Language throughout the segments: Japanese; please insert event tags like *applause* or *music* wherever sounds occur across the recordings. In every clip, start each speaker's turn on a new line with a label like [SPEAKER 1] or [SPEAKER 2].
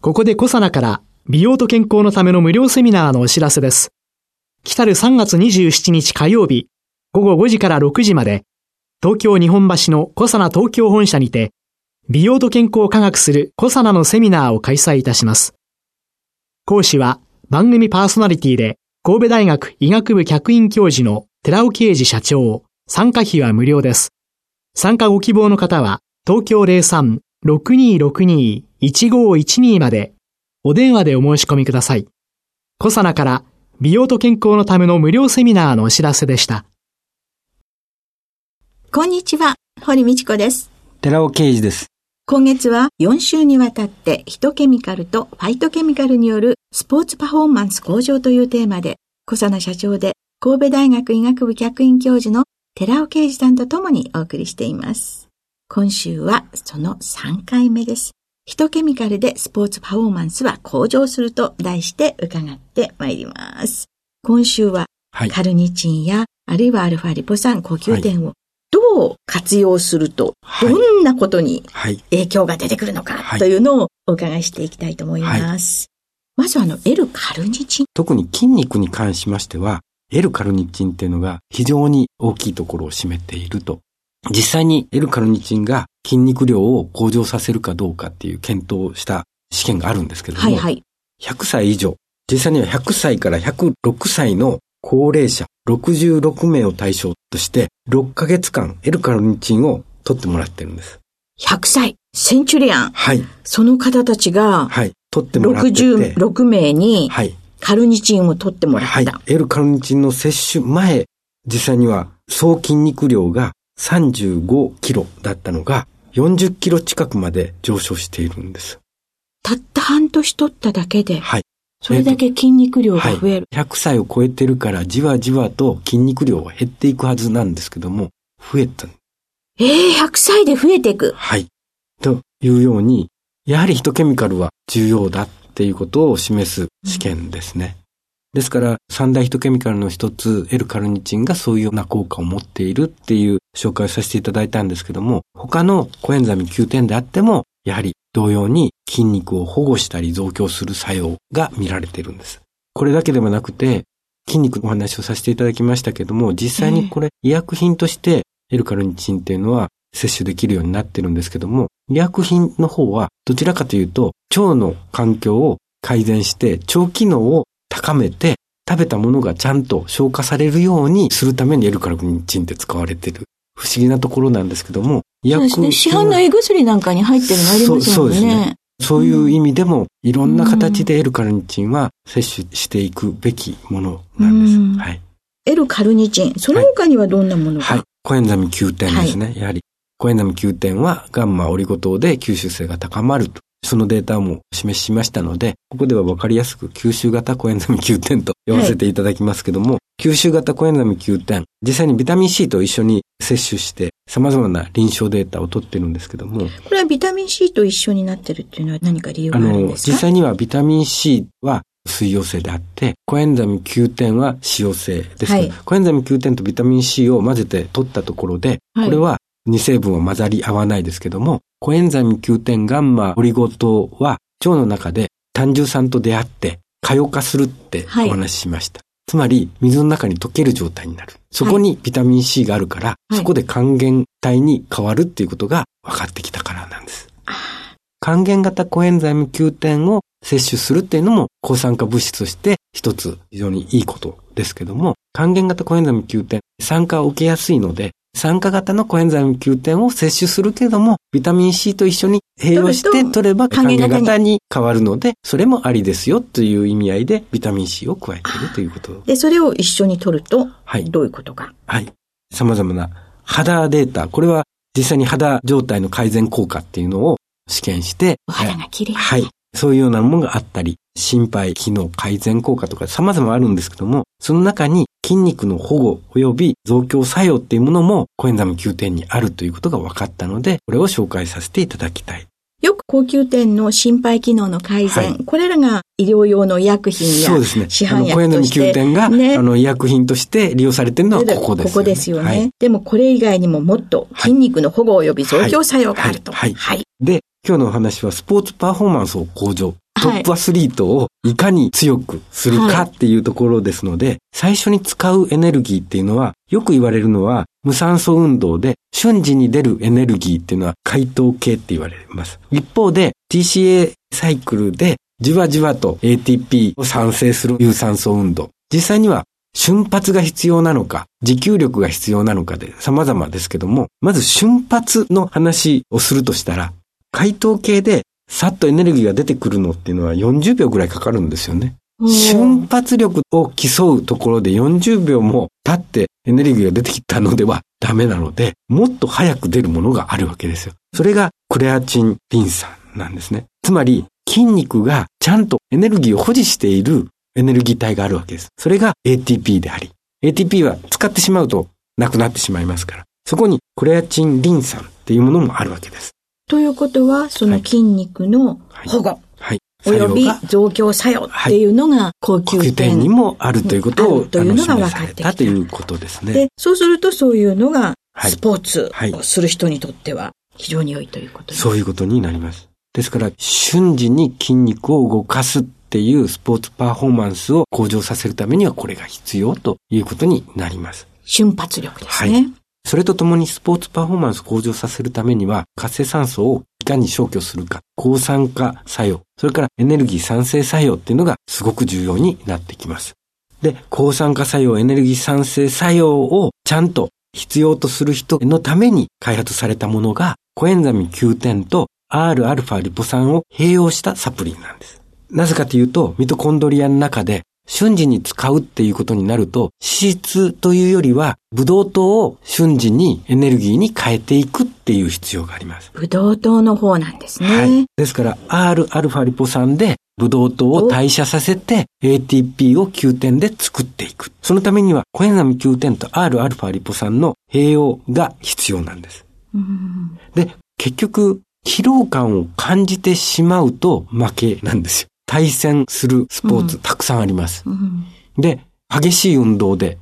[SPEAKER 1] ここでコサナから美容と健康のための無料セミナーのお知らせです来る3月27日火曜日午後5時から6時まで東京日本橋のコサナ東京本社にて美容と健康を科学するコサナのセミナーを開催いたします講師は番組パーソナリティで神戸大学医学部客員教授の寺尾啓治社長。参加費は無料です。参加ご希望の方は、東京03-6262 03-6262-1512まで、お電話でお申し込みください。コサナから美容と健康のための無料セミナーのお知らせでした。
[SPEAKER 2] こんにちは、堀道子です。
[SPEAKER 3] 寺尾啓治です。
[SPEAKER 2] 今月は4週にわたってヒトケミカルとファイトケミカルによるスポーツパフォーマンス向上というテーマで、小佐奈社長で神戸大学医学部客員教授の寺尾啓二さんと共にお送りしています。今週はその3回目です。ヒトケミカルでスポーツパフォーマンスは向上すると題して伺ってまいります。今週はカルニチンや、あるいはアルファリポ酸呼吸点をどう活用すると、どんなことに影響が出てくるのかというのをお伺いしていきたいと思います。まずあの、L カルニチン。
[SPEAKER 3] 特に筋肉に関しましては、L カルニチンっていうのが非常に大きいところを占めていると。実際に L カルニチンが筋肉量を向上させるかどうかっていう検討した試験があるんですけども、はいはい、100歳以上、実際には100歳から106歳の高齢者66名を対象として6ヶ月間 L カルニチンを取ってもらってるんです。
[SPEAKER 2] 100歳、センチュリアン。
[SPEAKER 3] はい。
[SPEAKER 2] その方たちが、
[SPEAKER 3] はい。取ってもらってて。
[SPEAKER 2] 66名に、はい。カルニチンを取ってもらった。はい。
[SPEAKER 3] L カルニチンの摂取前、実際には総筋肉量が35キロだったのが、40キロ近くまで上昇しているんです。
[SPEAKER 2] たった半年取っただけで。はい。それだけ筋肉量が増える。
[SPEAKER 3] はい、100歳を超えてるからじわじわと筋肉量は減っていくはずなんですけども、増えた。
[SPEAKER 2] ええー、100歳で増えていく。
[SPEAKER 3] はい。というように、やはりヒトケミカルは重要だっていうことを示す試験ですね。ですから、三大ヒトケミカルの一つ、L カルニチンがそういうような効果を持っているっていう紹介をさせていただいたんですけども、他のコエンザミ Q 点であっても、やはり同様に筋肉を保護したり増強する作用が見られているんです。これだけではなくて、筋肉のお話をさせていただきましたけども、実際にこれ医薬品としてエルカルニチンっていうのは摂取できるようになってるんですけども、医薬品の方はどちらかというと腸の環境を改善して腸機能を高めて食べたものがちゃんと消化されるようにするためにエルカルニチンって使われてる。不思議なところなんですけども、
[SPEAKER 2] 医薬品。ね。市販の胃薬なんかに入ってるのありますよね。そうですね。
[SPEAKER 3] そういう意味でも、いろんな形で L カルニチンは摂取していくべきものなんです。はい。
[SPEAKER 2] L カルニチン、その他にはどんなものが、はい、はい。
[SPEAKER 3] コエンザミ Q 点ですね。はい、やはり、コエンザミ Q 点はガンマオリゴ糖で吸収性が高まると。そのデータも示しましたので、ここでは分かりやすく吸収型コエンザミ Q 点と呼ばせていただきますけども、はい、吸収型コエンザミ Q 点、実際にビタミン C と一緒に摂取して様々な臨床データを取ってるんですけども。
[SPEAKER 2] これはビタミン C と一緒になってるっていうのは何か理由があるんですか？
[SPEAKER 3] 実際にはビタミン C は水溶性であって、コエンザミ Q 点は脂溶性です、はい、コエンザミ Q 点とビタミン C を混ぜて取ったところで、これは2成分は混ざり合わないですけども、コエンザミ Q 点ガンマオリゴ糖は腸の中で胆汁酸と出会って可溶化するってお話ししました。はいつまり、水の中に溶ける状態になる。そこにビタミン C があるから、はい、そこで還元体に変わるっていうことが分かってきたからなんです。還元型コエンザイム Q 点を摂取するっていうのも抗酸化物質として一つ非常にいいことですけども、還元型コエンザイム Q 点、酸化を受けやすいので、酸化型のコエンザイム Q 点を摂取するけれども、ビタミン C と一緒に併用して取れば還元型に変わるので、それもありですよという意味合いでビタミン C を加えているということ
[SPEAKER 2] で、それを一緒に取ると、はい。どういうことか。
[SPEAKER 3] はい。様々な肌データ、これは実際に肌状態の改善効果っていうのを試験して、
[SPEAKER 2] お肌が綺麗
[SPEAKER 3] はい。そういうようなものがあったり、心肺、機能改善効果とか様々あるんですけども、その中に筋肉の保護及び増強作用っていうものもコエンザム Q10 にあるということが分かったので、これを紹介させていただきたい。
[SPEAKER 2] よく高級店の心肺機能の改善、はい、これらが医療用の医薬品やそうですね。市販薬として。
[SPEAKER 3] コエンザム Q10 が、ね、あの医薬品として利用されてるのはここですよね。
[SPEAKER 2] ここですよね。はい、でもこれ以外にももっと筋肉の保護及び増強作用があると。
[SPEAKER 3] はい。はい。で、今日のお話はスポーツパフォーマンスを向上。トップアスリートをいかに強くするかっていうところですので、最初に使うエネルギーっていうのは、よく言われるのは、無酸素運動で瞬時に出るエネルギーっていうのは解凍系って言われます。一方で TCA サイクルでじわじわと ATP を産生する有酸素運動。実際には瞬発が必要なのか、持久力が必要なのかで様々ですけども、まず瞬発の話をするとしたら、解凍系でさっとエネルギーが出てくるのっていうのは40秒ぐらいかかるんですよね。瞬発力を競うところで40秒も経ってエネルギーが出てきたのではダメなので、もっと早く出るものがあるわけですよ。それがクレアチンリン酸なんですね。つまり筋肉がちゃんとエネルギーを保持しているエネルギー体があるわけです。それが ATP であり、ATP は使ってしまうとなくなってしまいますから、そこにクレアチンリン酸っていうものもあるわけです。
[SPEAKER 2] ということは、その筋肉の保護。はい。および増強作用っていうのが高級
[SPEAKER 3] 点にもあるということを、というのが分かってきたということですね。で、
[SPEAKER 2] そうするとそういうのがスポーツをする人にとっては非常に良いということです、
[SPEAKER 3] そういうことになります。ですから、瞬時に筋肉を動かすっていうスポーツパフォーマンスを向上させるためにはこれが必要ということになります。
[SPEAKER 2] 瞬発力ですね。はい。
[SPEAKER 3] それとともにスポーツパフォーマンス向上させるためには、活性酸素をいかに消去するか、抗酸化作用、それからエネルギー産生作用っていうのがすごく重要になってきます。で、抗酸化作用、エネルギー産生作用をちゃんと必要とする人のために開発されたものが、コエンザミ Q10 と Rα リポ酸を併用したサプリンなんです。なぜかというと、ミトコンドリアの中で瞬時に使うっていうことになると、脂質というよりは、ブドウ糖を瞬時にエネルギーに変えていくっていう必要があります。
[SPEAKER 2] ブドウ糖の方なんですね。はい。
[SPEAKER 3] ですから、Rα リポ酸でブドウ糖を代謝させて ATP を Q10 で作っていく。そのためにはコエンザミ Q10 と Rα リポ酸の併用が必要なんです。で、結局、疲労感を感じてしまうと負けなんですよ。対戦するスポーツたくさんあります。うん、で、激しい運動で、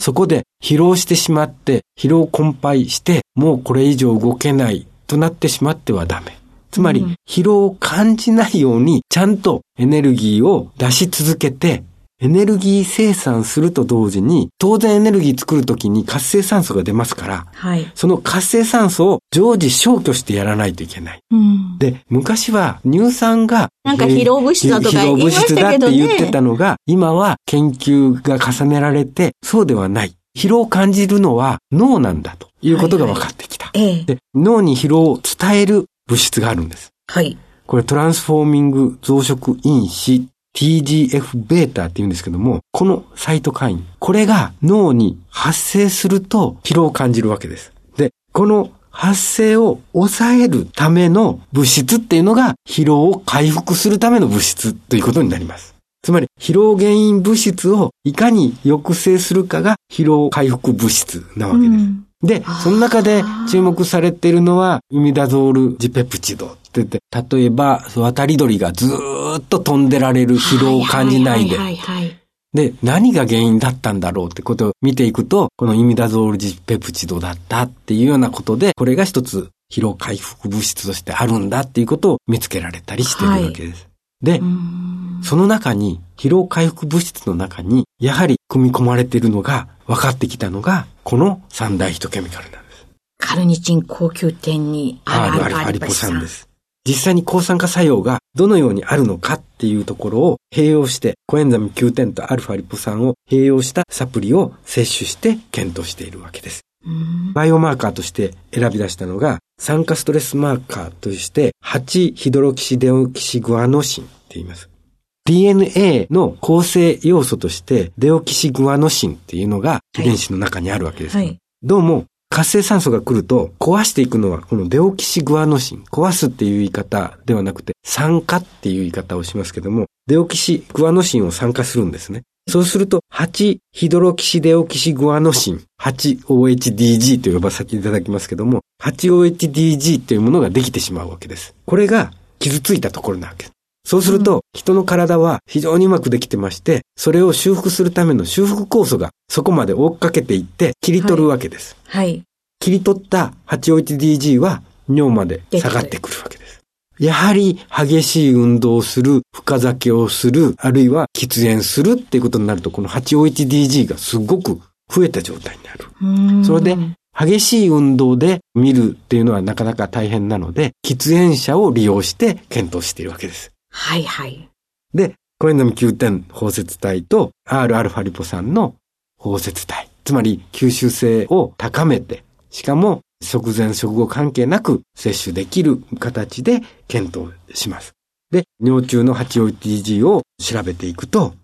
[SPEAKER 3] そこで疲労してしまって、疲労困憊して、もうこれ以上動けないとなってしまってはダメ。つまり、疲労を感じないように、ちゃんとエネルギーを出し続けて、エネルギー生産すると同時に、当然エネルギー作るときに活性酸素が出ますから、はい、その活性酸素を常時消去してやらないといけない。うん、で、昔は乳酸が、
[SPEAKER 2] なんか疲労物質だとか言いましたけどね。疲労物質だって
[SPEAKER 3] 言ってたのが、今は研究が重ねられて、そうではない。疲労を感じるのは脳なんだということが分かってきた。はいはい、で脳に疲労を伝える物質があるんです。はい。これトランスフォーミング増殖因子 TGF-β って言うんですけども、このサイトカイン、これが脳に発生すると疲労を感じるわけです。で、この発生を抑えるための物質っていうのが疲労を回復するための物質ということになります。つまり、疲労原因物質をいかに抑制するかが疲労回復物質なわけです。うんで、その中で注目されているのは、イミダゾールジペプチドって言って、例えば、渡り鳥がずっと飛んでられる疲労を感じないで。で、何が原因だったんだろうってことを見ていくと、このイミダゾールジペプチドだったっていうようなことで、これが一つ疲労回復物質としてあるんだっていうことを見つけられたりしてるわけです。はい、で、その中に、疲労回復物質の中に、やはり組み込まれているのが、分かってきたのが、この三大ヒトケミカルなんです。
[SPEAKER 2] カルニチン高級点に
[SPEAKER 3] あるアルファリポ酸です。実際に抗酸化作用がどのようにあるのかっていうところを併用して、コエンザミ Q10 とアルファリポ酸を併用したサプリを摂取して検討しているわけです。バイオマーカーとして選び出したのが、酸化ストレスマーカーとして、8ヒドロキシデオキシグアノシンって言います。DNA の構成要素として、デオキシグアノシンっていうのが遺伝子の中にあるわけです。はい、どうも、活性酸素が来ると壊していくのはこのデオキシグアノシン。壊すっていう言い方ではなくて酸化っていう言い方をしますけども、デオキシグアノシンを酸化するんですね。そうすると、8ヒドロキシデオキシグアノシン、8OHDG と呼ばせていただきますけども、8OHDG というものができてしまうわけです。これが傷ついたところなわけです。そうすると、人の体は非常にうまくできてまして、それを修復するための修復酵素がそこまで追っかけていって切り取るわけです。
[SPEAKER 2] はい。はい、
[SPEAKER 3] 切り取った 8OHDG は尿まで下がってくるわけです。やはり激しい運動をする、深酒をする、あるいは喫煙するっていうことになると、この 8OHDG がすごく増えた状態になる。それで、激しい運動で見るっていうのはなかなか大変なので、喫煙者を利用して検討しているわけです。
[SPEAKER 2] はいはい。
[SPEAKER 3] で、コエンザミ9点包摂体と Rα リポ酸の包摂体。つまり吸収性を高めて、しかも食前食後関係なく摂取できる形で検討します。で、尿中の 8OTG を調べていくと、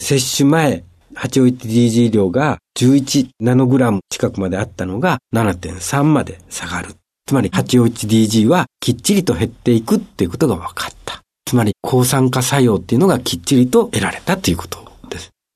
[SPEAKER 3] 摂取前 8OTG 量が11ナノグラム近くまであったのが7.3まで下がる。つまり 8OHDG はきっちりと減っていくっていうことが分かった。つまり抗酸化作用っていうのがきっちりと得られたということ。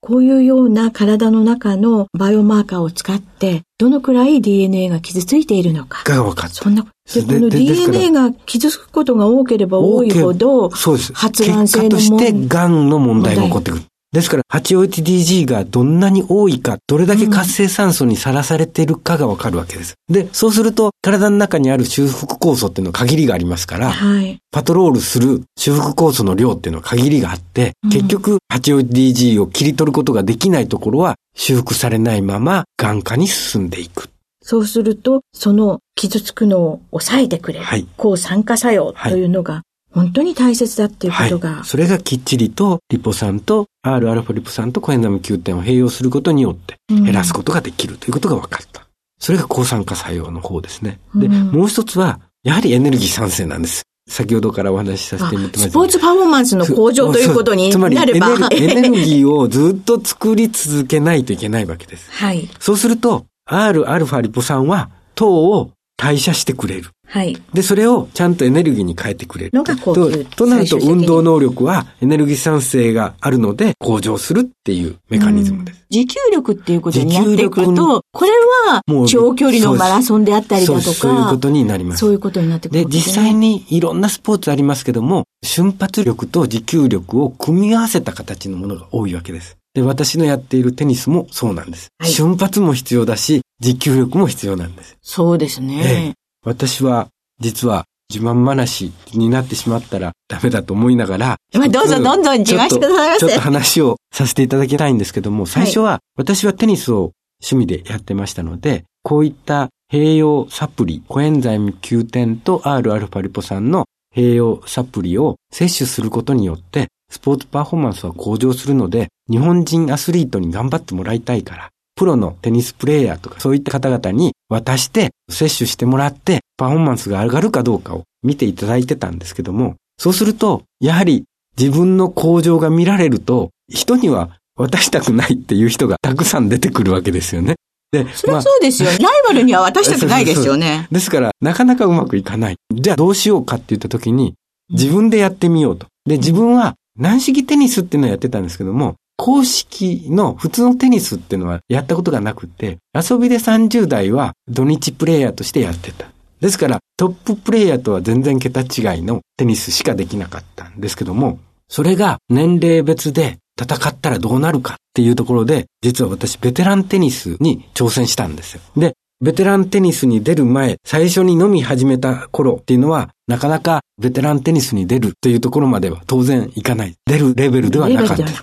[SPEAKER 2] こういうような体の中のバイオマーカーを使って、どのくらい DNA が傷ついているのか。
[SPEAKER 3] が分かった。
[SPEAKER 2] そんな、で、この DNA が傷つくことが多ければ多いほど、
[SPEAKER 3] そうです。
[SPEAKER 2] 発がん性の
[SPEAKER 3] 問題。として、癌の問題が起こってくる。ですから、8OHDG がどんなに多いか、どれだけ活性酸素にさらされているかがわかるわけです。で、そうすると、体の中にある修復酵素っていうのは限りがありますから、はい、パトロールする修復酵素の量っていうのは限りがあって、うん、結局、8OHDG を切り取ることができないところは、修復されないまま、癌化に進んでいく。
[SPEAKER 2] そうすると、その傷つくのを抑えてくれる、はい、抗酸化作用というのが本当に大切だっていうことが、
[SPEAKER 3] はい、それがきっちりとリポ酸と Rα リポ酸とコエンザム9点を併用することによって減らすことができるということが分かった。うん、それが抗酸化作用の方ですね。で、うん、もう一つは、やはりエネルギー酸性なんです。先ほどからお話しさせてもらってます。
[SPEAKER 2] スポーツパフォーマンスの向上ということになれば。
[SPEAKER 3] つまり *laughs* エネルギーをずっと作り続けないといけないわけです。
[SPEAKER 2] はい。
[SPEAKER 3] そうすると、Rα リポ酸は糖を代謝してくれる。
[SPEAKER 2] はい。
[SPEAKER 3] で、それをちゃんとエネルギーに変えてくれる。
[SPEAKER 2] のが高級
[SPEAKER 3] となると、運動能力はエネルギー産生があるので向上するっていうメカニズムです。
[SPEAKER 2] 持久力っていうことになってくると、これは長距離のマラソンであったりだとか。
[SPEAKER 3] そういうことになります。
[SPEAKER 2] そういうことになってくる、
[SPEAKER 3] ね、で、実際にいろんなスポーツありますけども、瞬発力と持久力を組み合わせた形のものが多いわけです。で、私のやっているテニスもそうなんです。はい、瞬発も必要だし、持久力も必要なんです。
[SPEAKER 2] そうですね。
[SPEAKER 3] ええ、私は、実は、自慢話になってしまったらダメだと思いながら。
[SPEAKER 2] まあ、どうぞどんどん自慢してください。
[SPEAKER 3] ちょっと話をさせていただきたいんですけども、最初は、私はテニスを趣味でやってましたので、こういった併用サプリ、コエンザイム9点と Rα リポ酸の併用サプリを摂取することによって、スポーツパフォーマンスは向上するので、日本人アスリートに頑張ってもらいたいから、プロのテニスプレーヤーとかそういった方々に渡して摂取してもらってパフォーマンスが上がるかどうかを見ていただいてたんですけども、そうすると、やはり自分の向上が見られると、人には渡したくないっていう人がたくさん出てくるわけですよね。
[SPEAKER 2] で、それはそうですよ。ライバルには渡したくないですよね。
[SPEAKER 3] ですから、なかなかうまくいかない。じゃあどうしようかって言った時に、自分でやってみようと。で、自分は軟式テニスっていうのをやってたんですけども、公式の普通のテニスっていうのはやったことがなくて、遊びで30代は土日プレイヤーとしてやってた。ですからトッププレイヤーとは全然桁違いのテニスしかできなかったんですけども、それが年齢別で戦ったらどうなるかっていうところで、実は私ベテランテニスに挑戦したんですよ。で、ベテランテニスに出る前、最初に飲み始めた頃っていうのは、なかなかベテランテニスに出るっていうところまでは当然いかない。出るレベルではなかった。で、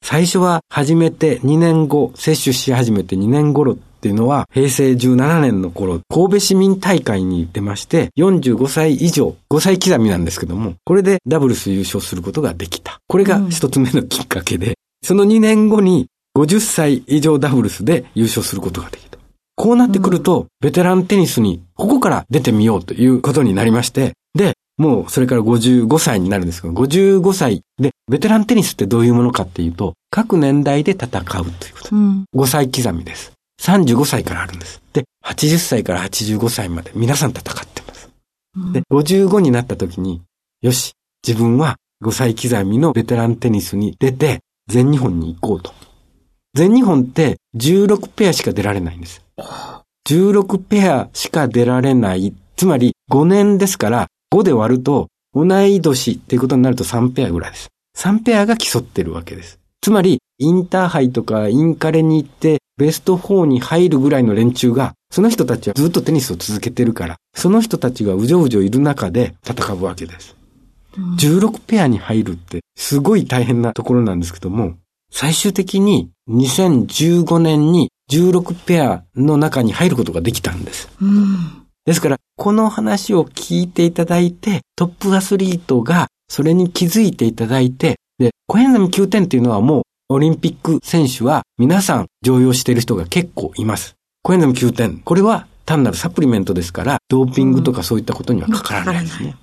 [SPEAKER 3] 最初は始めて2年後、接種し始めて2年頃っていうのは、平成17年の頃、神戸市民大会に出まして、45歳以上、5歳刻みなんですけども、これでダブルス優勝することができた。これが一つ目のきっかけで、うん、その2年後に50歳以上ダブルスで優勝することができた。こうなってくると、ベテランテニスに、ここから出てみようということになりまして、で、もうそれから55歳になるんですけど、55歳で、ベテランテニスってどういうものかっていうと、各年代で戦うということ。うん、5歳刻みです。35歳からあるんです。で、80歳から85歳まで皆さん戦ってます。で、55になった時に、よし、自分は5歳刻みのベテランテニスに出て、全日本に行こうと。全日本って16ペアしか出られないんです。16ペアしか出られない。つまり5年ですから5で割ると同い年っていうことになると3ペアぐらいです。3ペアが競ってるわけです。つまり、インターハイとかインカレに行ってベスト4に入るぐらいの連中が、その人たちはずっとテニスを続けてるから、その人たちがうじょうじょいる中で戦うわけです。16ペアに入るってすごい大変なところなんですけども、最終的に2015年に16ペアの中に入ることができたんです。ですから、この話を聞いていただいて、トップアスリートがそれに気づいていただいて、で、小平並9点っていうのはもうオリンピック選手は皆さん常用している人が結構います。小平並9点。これは単なるサプリメントですから、ドーピングとかそういったことにはかからないですね。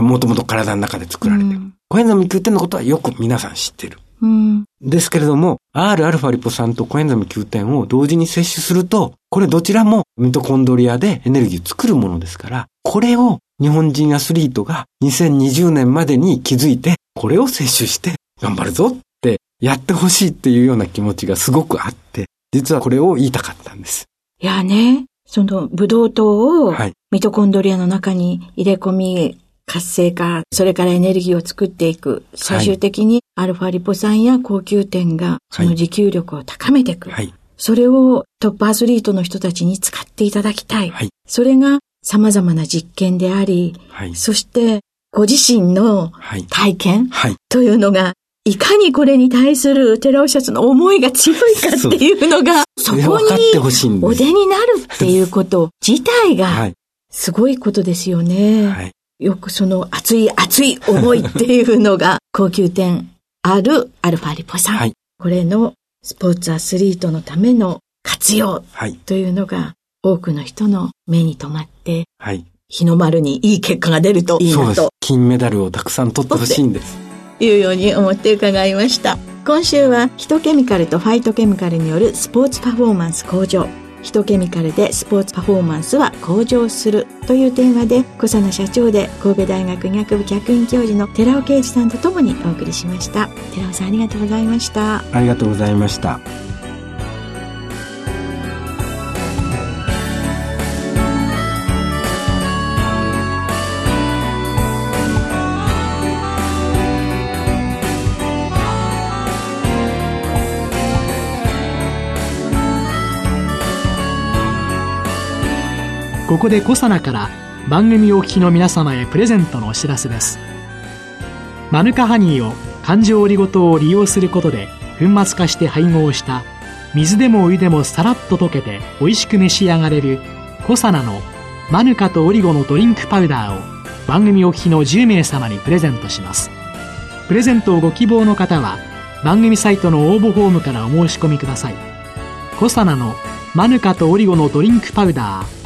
[SPEAKER 3] もともと体の中で作られてる。小平並9点のことはよく皆さん知ってる。うん、ですけれども、Rα リポ酸とコエンザミ9点を同時に摂取すると、これどちらもミトコンドリアでエネルギーを作るものですから、これを日本人アスリートが2020年までに気づいて、これを摂取して頑張るぞってやってほしいっていうような気持ちがすごくあって、実はこれを言いたかったんです。
[SPEAKER 2] いやね、そのブドウ糖をミトコンドリアの中に入れ込み、活性化、それからエネルギーを作っていく。最終的にアルファリポ酸や高級点がその持久力を高めていく。はい、それをトップアスリートの人たちに使っていただきたい。はい、それが様々な実験であり、はい、そしてご自身の体験というのが、いかにこれに対するテラオシャツの思いが強いかっていうのが、そこにお出になるっていうこと自体が、すごいことですよね。はい、よくその熱い熱い思いっていうのが、高級点あるアルファリポ酸。はい、これのスポーツアスリートのための活用というのが、多くの人の目に留まって、はい、日の丸にいい結果が出るといいなと。
[SPEAKER 3] 金メダルをたくさん取ってほしいんです。
[SPEAKER 2] いうように思って伺いました。今週はヒトケミカルとファイトケミカルによるスポーツパフォーマンス向上。ヒトケミカルでスポーツパフォーマンスは向上するというテーマで小佐野社長で神戸大学医学部客員教授の寺尾啓二さんとともにお送りしました。寺尾さんありがとうございました。
[SPEAKER 3] ありがとうございました。
[SPEAKER 1] ここでコサナから番組お聞きの皆様へプレゼントのお知らせです。マヌカハニーを環状オリゴ糖を利用することで粉末化して配合した水でもお湯でもさらっと溶けて美味しく召し上がれるコサナのマヌカとオリゴのドリンクパウダーを番組お聞きの10名様にプレゼントします。プレゼントをご希望の方は番組サイトの応募フォームからお申し込みください。コサナのマヌカとオリゴのドリンクパウダー